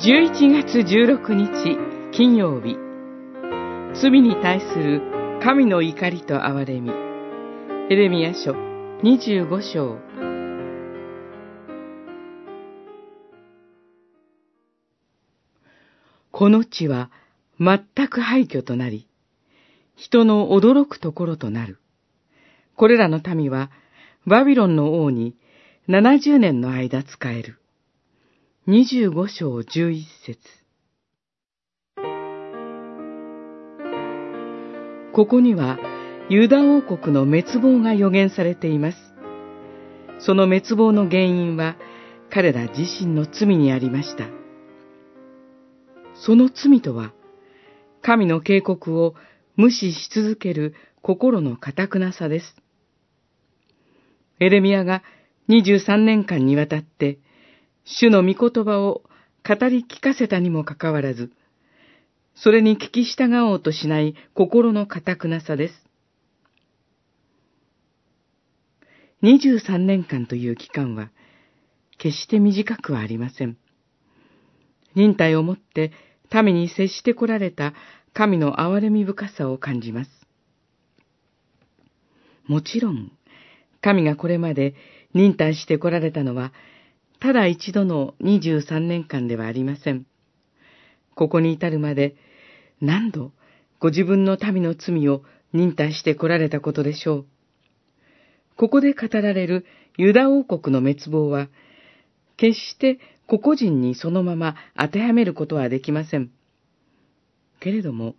11月16日金曜日罪に対する神の怒りと憐れみエレミア書25章この地は全く廃墟となり、人の驚くところとなる。これらの民は、バビロンの王に70年の間使える。25章11節ここには、ユダ王国の滅亡が予言されています。その滅亡の原因は、彼ら自身の罪にありました。その罪とは、神の警告を無視し続ける心の堅くなさです。エレミアが23年間にわたって、主の御言葉を語り聞かせたにもかかわらず、それに聞き従おうとしない心の堅くなさです。23年間という期間は、決して短くはありません。忍耐をもって民に接してこられた神の憐れみ深さを感じます。もちろん、神がこれまで忍耐してこられたのは、ただ一度の23年間ではありません。ここに至るまで、何度ご自分の民の罪を忍耐してこられたことでしょう。ここで語られるユダ王国の滅亡は、決して個々人にそのまま当てはめることはできません。けれども、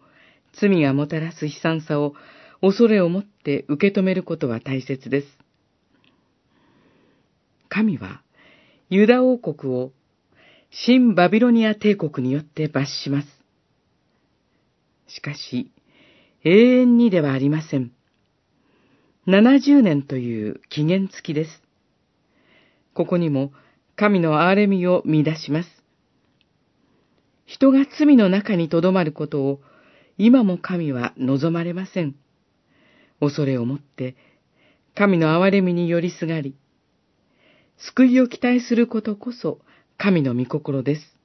罪がもたらす悲惨さを恐れを持って受け止めることは大切です。神は、ユダ王国を新バビロニア帝国によって罰します。しかし、永遠にではありません。70年という期限付きです。ここにも神の憐れみを見出します。人が罪の中にとどまることを今も神は望まれません。恐れをもって神の憐れみによりすがり、救いを期待することこそ神の御心です。